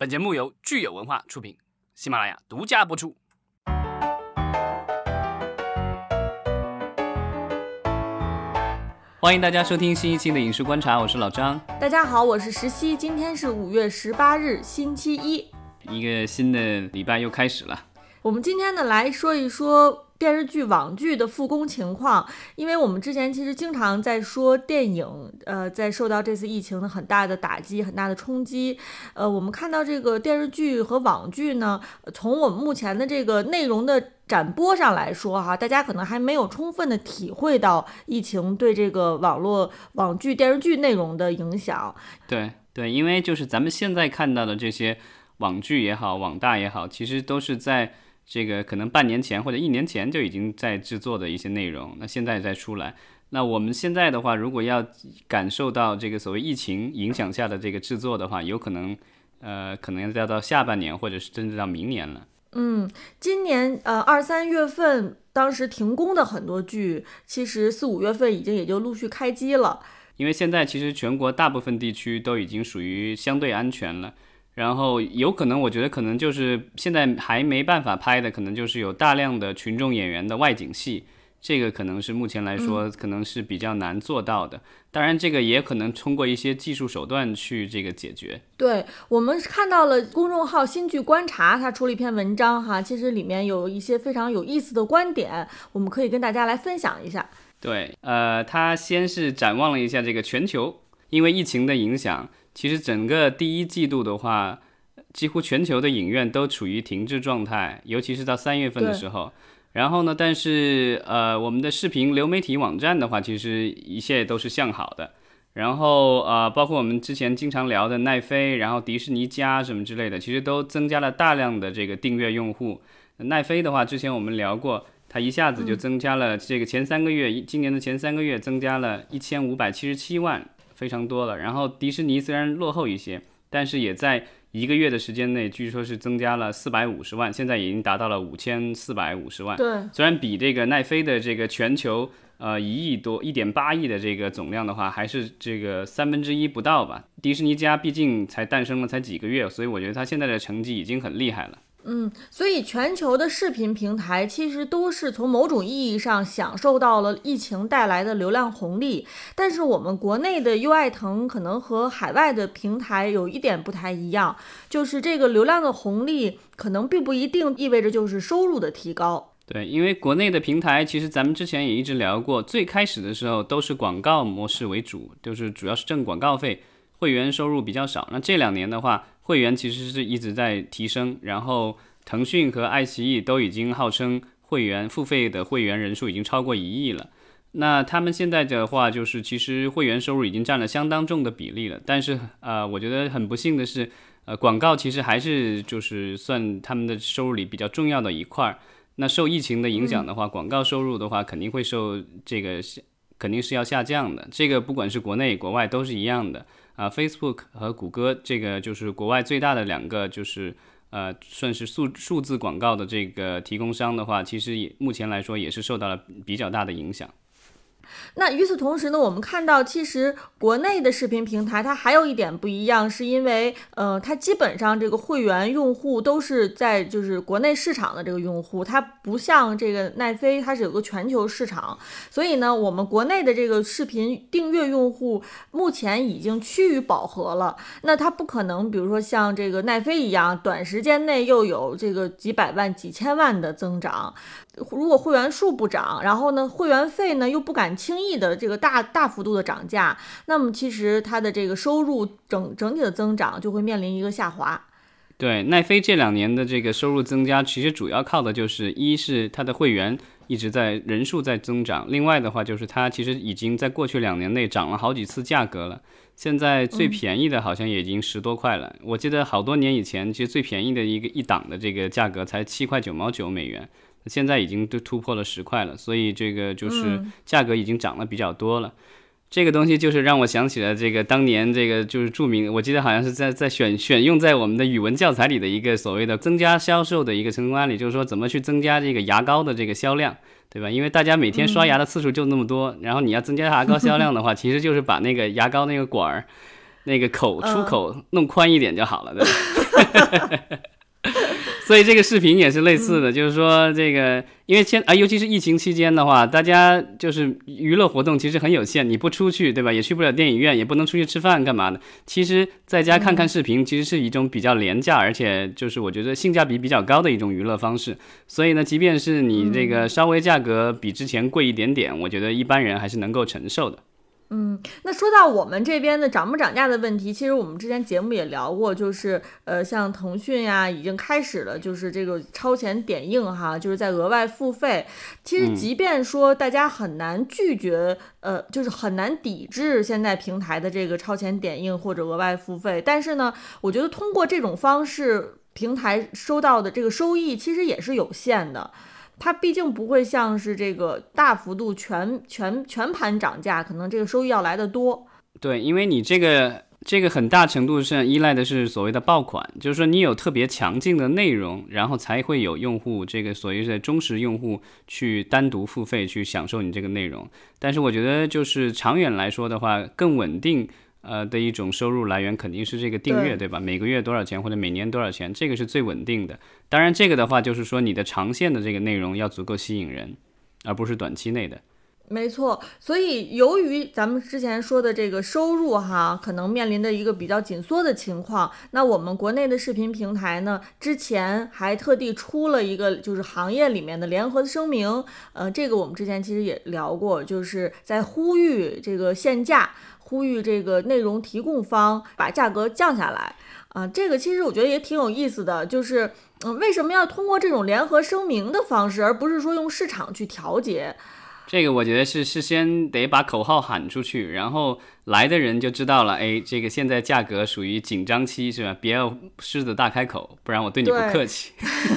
本节目由聚友文化出品，喜马拉雅独家播出。欢迎大家收听新一期的《影视观察》，我是老张。大家好，我是石溪。今天是五月十八日，星期一，一个新的礼拜又开始了。我们今天呢来说一说。电视剧、网剧的复工情况，因为我们之前其实经常在说电影，呃，在受到这次疫情的很大的打击、很大的冲击，呃，我们看到这个电视剧和网剧呢，从我们目前的这个内容的展播上来说，哈，大家可能还没有充分的体会到疫情对这个网络网剧、电视剧内容的影响。对对，因为就是咱们现在看到的这些网剧也好、网大也好，其实都是在。这个可能半年前或者一年前就已经在制作的一些内容，那现在再出来，那我们现在的话，如果要感受到这个所谓疫情影响下的这个制作的话，有可能，呃，可能要到下半年或者是甚至到明年了。嗯，今年呃二三月份当时停工的很多剧，其实四五月份已经也就陆续开机了。因为现在其实全国大部分地区都已经属于相对安全了。然后有可能，我觉得可能就是现在还没办法拍的，可能就是有大量的群众演员的外景戏，这个可能是目前来说可能是比较难做到的。当然，这个也可能通过一些技术手段去这个解决。对我们看到了公众号“新剧观察”，他出了一篇文章哈，其实里面有一些非常有意思的观点，我们可以跟大家来分享一下。对，呃，他先是展望了一下这个全球，因为疫情的影响。其实整个第一季度的话，几乎全球的影院都处于停滞状态，尤其是到三月份的时候。然后呢，但是呃，我们的视频流媒体网站的话，其实一切都是向好的。然后呃，包括我们之前经常聊的奈飞，然后迪士尼加什么之类的，其实都增加了大量的这个订阅用户。奈飞的话，之前我们聊过，它一下子就增加了这个前三个月，今年的前三个月增加了一千五百七十七万。非常多了，然后迪士尼虽然落后一些，但是也在一个月的时间内，据说是增加了四百五十万，现在已经达到了五千四百五十万。对，虽然比这个奈飞的这个全球呃一亿多、一点八亿的这个总量的话，还是这个三分之一不到吧。迪士尼家毕竟才诞生了才几个月，所以我觉得它现在的成绩已经很厉害了。嗯，所以全球的视频平台其实都是从某种意义上享受到了疫情带来的流量红利，但是我们国内的优爱腾可能和海外的平台有一点不太一样，就是这个流量的红利可能并不一定意味着就是收入的提高。对，因为国内的平台其实咱们之前也一直聊过，最开始的时候都是广告模式为主，就是主要是挣广告费，会员收入比较少。那这两年的话，会员其实是一直在提升，然后腾讯和爱奇艺都已经号称会员付费的会员人数已经超过一亿了。那他们现在的话，就是其实会员收入已经占了相当重的比例了。但是呃，我觉得很不幸的是，呃，广告其实还是就是算他们的收入里比较重要的一块儿。那受疫情的影响的话，广告收入的话肯定会受这个肯定是要下降的。这个不管是国内国外都是一样的。啊，Facebook 和谷歌这个就是国外最大的两个，就是呃，算是数数字广告的这个提供商的话，其实也目前来说也是受到了比较大的影响。那与此同时呢，我们看到其实国内的视频平台它还有一点不一样，是因为呃，它基本上这个会员用户都是在就是国内市场的这个用户，它不像这个奈飞，它是有个全球市场，所以呢，我们国内的这个视频订阅用户目前已经趋于饱和了。那它不可能，比如说像这个奈飞一样，短时间内又有这个几百万、几千万的增长。如果会员数不涨，然后呢，会员费呢又不敢轻易的这个大大幅度的涨价，那么其实它的这个收入整整体的增长就会面临一个下滑。对，奈飞这两年的这个收入增加，其实主要靠的就是一是它的会员一直在人数在增长，另外的话就是它其实已经在过去两年内涨了好几次价格了，现在最便宜的好像也已经十多块了。我记得好多年以前，其实最便宜的一个一档的这个价格才七块九毛九美元。现在已经都突破了十块了，所以这个就是价格已经涨了比较多了。这个东西就是让我想起了这个当年这个就是著名，我记得好像是在在选选用在我们的语文教材里的一个所谓的增加销售的一个成功案例，就是说怎么去增加这个牙膏的这个销量，对吧？因为大家每天刷牙的次数就那么多，然后你要增加牙膏销量的话，其实就是把那个牙膏那个管儿。那个口出口弄宽一点就好了，对吧？所以这个视频也是类似的，就是说这个，因为现啊，尤其是疫情期间的话，大家就是娱乐活动其实很有限，你不出去，对吧？也去不了电影院，也不能出去吃饭，干嘛的？其实在家看看视频，其实是一种比较廉价，而且就是我觉得性价比比较高的一种娱乐方式。所以呢，即便是你这个稍微价格比之前贵一点点，我觉得一般人还是能够承受的。嗯，那说到我们这边的涨不涨价的问题，其实我们之前节目也聊过，就是呃，像腾讯呀，已经开始了，就是这个超前点映哈，就是在额外付费。其实即便说大家很难拒绝，呃，就是很难抵制现在平台的这个超前点映或者额外付费，但是呢，我觉得通过这种方式，平台收到的这个收益其实也是有限的。它毕竟不会像是这个大幅度全全全盘涨价，可能这个收益要来的多。对，因为你这个这个很大程度上依赖的是所谓的爆款，就是说你有特别强劲的内容，然后才会有用户这个所谓的忠实用户去单独付费去享受你这个内容。但是我觉得就是长远来说的话，更稳定。呃的一种收入来源肯定是这个订阅，对吧？每个月多少钱或者每年多少钱，这个是最稳定的。当然，这个的话就是说你的长线的这个内容要足够吸引人，而不是短期内的。没错，所以由于咱们之前说的这个收入哈，可能面临的一个比较紧缩的情况，那我们国内的视频平台呢，之前还特地出了一个就是行业里面的联合声明，呃，这个我们之前其实也聊过，就是在呼吁这个限价。呼吁这个内容提供方把价格降下来啊，这个其实我觉得也挺有意思的，就是嗯，为什么要通过这种联合声明的方式，而不是说用市场去调节？这个我觉得是事先得把口号喊出去，然后来的人就知道了，哎，这个现在价格属于紧张期是吧？别要狮子大开口，不然我对你不客气。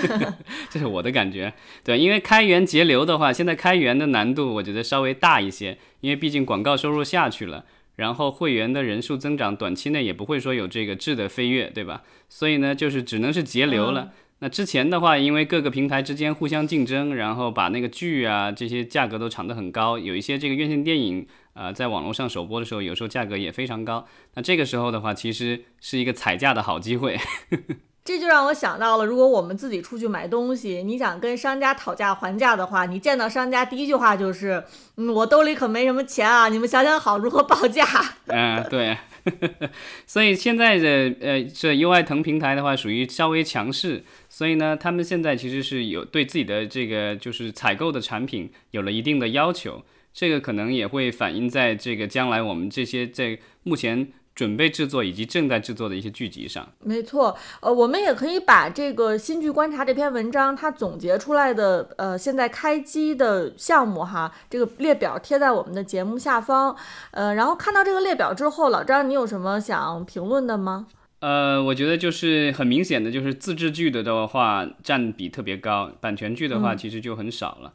这是我的感觉，对，因为开源节流的话，现在开源的难度我觉得稍微大一些，因为毕竟广告收入下去了。然后会员的人数增长，短期内也不会说有这个质的飞跃，对吧？所以呢，就是只能是节流了。那之前的话，因为各个平台之间互相竞争，然后把那个剧啊这些价格都炒得很高，有一些这个院线电影啊，在网络上首播的时候，有时候价格也非常高。那这个时候的话，其实是一个踩价的好机会。这就让我想到了，如果我们自己出去买东西，你想跟商家讨价还价的话，你见到商家第一句话就是：“嗯，我兜里可没什么钱啊，你们想想好如何报价。”嗯，对。所以现在的呃，这 U I 腾平台的话，属于稍微强势，所以呢，他们现在其实是有对自己的这个就是采购的产品有了一定的要求，这个可能也会反映在这个将来我们这些在目前。准备制作以及正在制作的一些剧集上，没错，呃，我们也可以把这个新剧观察这篇文章它总结出来的呃现在开机的项目哈，这个列表贴在我们的节目下方，呃，然后看到这个列表之后，老张你有什么想评论的吗？呃，我觉得就是很明显的就是自制剧的的话占比特别高，版权剧的话其实就很少了。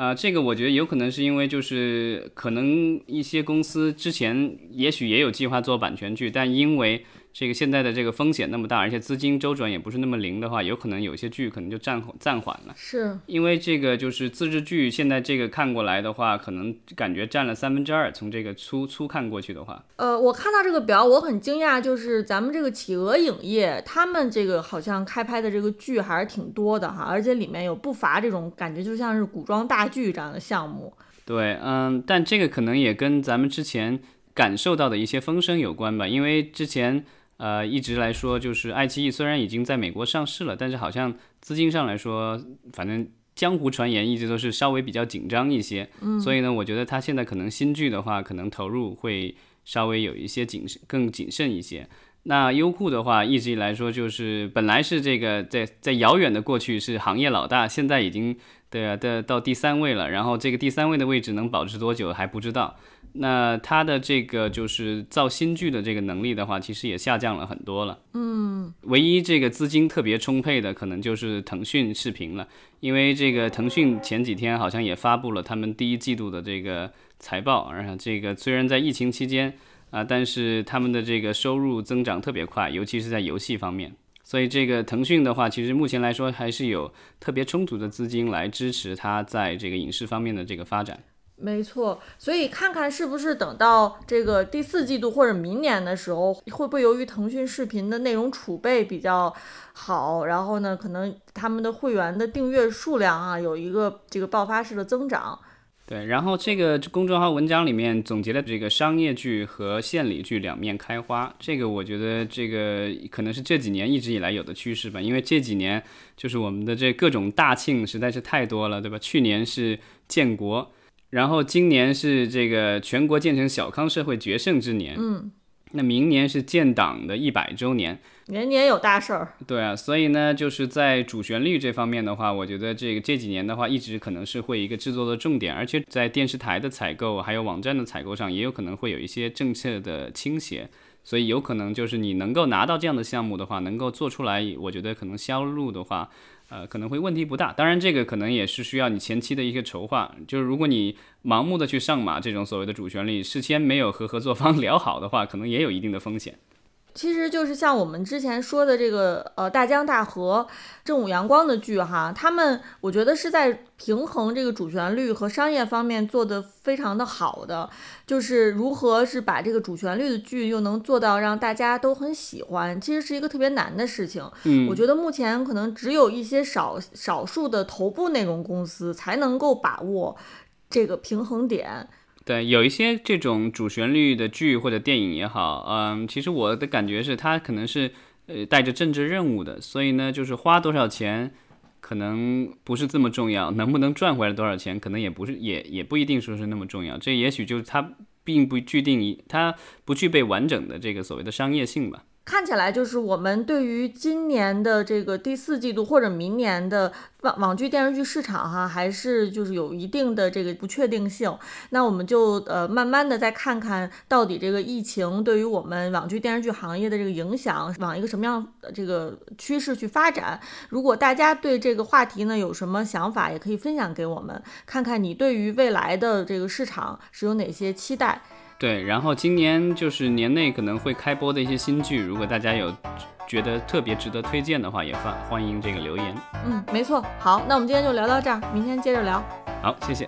啊，这个我觉得有可能是因为就是可能一些公司之前也许也有计划做版权剧，但因为。这个现在的这个风险那么大，而且资金周转也不是那么灵的话，有可能有些剧可能就暂暂缓了。是因为这个就是自制剧，现在这个看过来的话，可能感觉占了三分之二。从这个粗粗看过去的话，呃，我看到这个表，我很惊讶，就是咱们这个企鹅影业，他们这个好像开拍的这个剧还是挺多的哈，而且里面有不乏这种感觉，就像是古装大剧这样的项目。对，嗯，但这个可能也跟咱们之前感受到的一些风声有关吧，因为之前。呃，一直来说，就是爱奇艺虽然已经在美国上市了，但是好像资金上来说，反正江湖传言一直都是稍微比较紧张一些。嗯，所以呢，我觉得他现在可能新剧的话，可能投入会稍微有一些谨慎，更谨慎一些。那优酷的话，一直以来说就是本来是这个在在遥远的过去是行业老大，现在已经对啊的到第三位了，然后这个第三位的位置能保持多久还不知道。那它的这个就是造新剧的这个能力的话，其实也下降了很多了。嗯，唯一这个资金特别充沛的，可能就是腾讯视频了。因为这个腾讯前几天好像也发布了他们第一季度的这个财报，而且这个虽然在疫情期间啊，但是他们的这个收入增长特别快，尤其是在游戏方面。所以这个腾讯的话，其实目前来说还是有特别充足的资金来支持它在这个影视方面的这个发展。没错，所以看看是不是等到这个第四季度或者明年的时候，会不会由于腾讯视频的内容储备比较好，然后呢，可能他们的会员的订阅数量啊有一个这个爆发式的增长。对，然后这个公众号文章里面总结了这个商业剧和献礼剧两面开花，这个我觉得这个可能是这几年一直以来有的趋势吧，因为这几年就是我们的这各种大庆实在是太多了，对吧？去年是建国，然后今年是这个全国建成小康社会决胜之年，嗯，那明年是建党的一百周年。年年有大事儿，对啊，所以呢，就是在主旋律这方面的话，我觉得这个这几年的话，一直可能是会一个制作的重点，而且在电视台的采购还有网站的采购上，也有可能会有一些政策的倾斜，所以有可能就是你能够拿到这样的项目的话，能够做出来，我觉得可能销路的话，呃，可能会问题不大。当然，这个可能也是需要你前期的一些筹划，就是如果你盲目的去上马这种所谓的主旋律，事先没有和合作方 聊好的话，可能也有一定的风险。其实就是像我们之前说的这个呃大江大河、正午阳光的剧哈，他们我觉得是在平衡这个主旋律和商业方面做的非常的好的，就是如何是把这个主旋律的剧又能做到让大家都很喜欢，其实是一个特别难的事情。嗯，我觉得目前可能只有一些少少数的头部内容公司才能够把握这个平衡点。对，有一些这种主旋律的剧或者电影也好，嗯，其实我的感觉是，它可能是呃带着政治任务的，所以呢，就是花多少钱可能不是这么重要，能不能赚回来多少钱，可能也不是，也也不一定说是那么重要。这也许就是它并不具定，它不具备完整的这个所谓的商业性吧。看起来就是我们对于今年的这个第四季度或者明年的网网剧电视剧市场哈，还是就是有一定的这个不确定性。那我们就呃慢慢的再看看到底这个疫情对于我们网剧电视剧行业的这个影响往一个什么样的这个趋势去发展。如果大家对这个话题呢有什么想法，也可以分享给我们，看看你对于未来的这个市场是有哪些期待。对，然后今年就是年内可能会开播的一些新剧，如果大家有觉得特别值得推荐的话，也欢欢迎这个留言。嗯，没错。好，那我们今天就聊到这儿，明天接着聊。好，谢谢。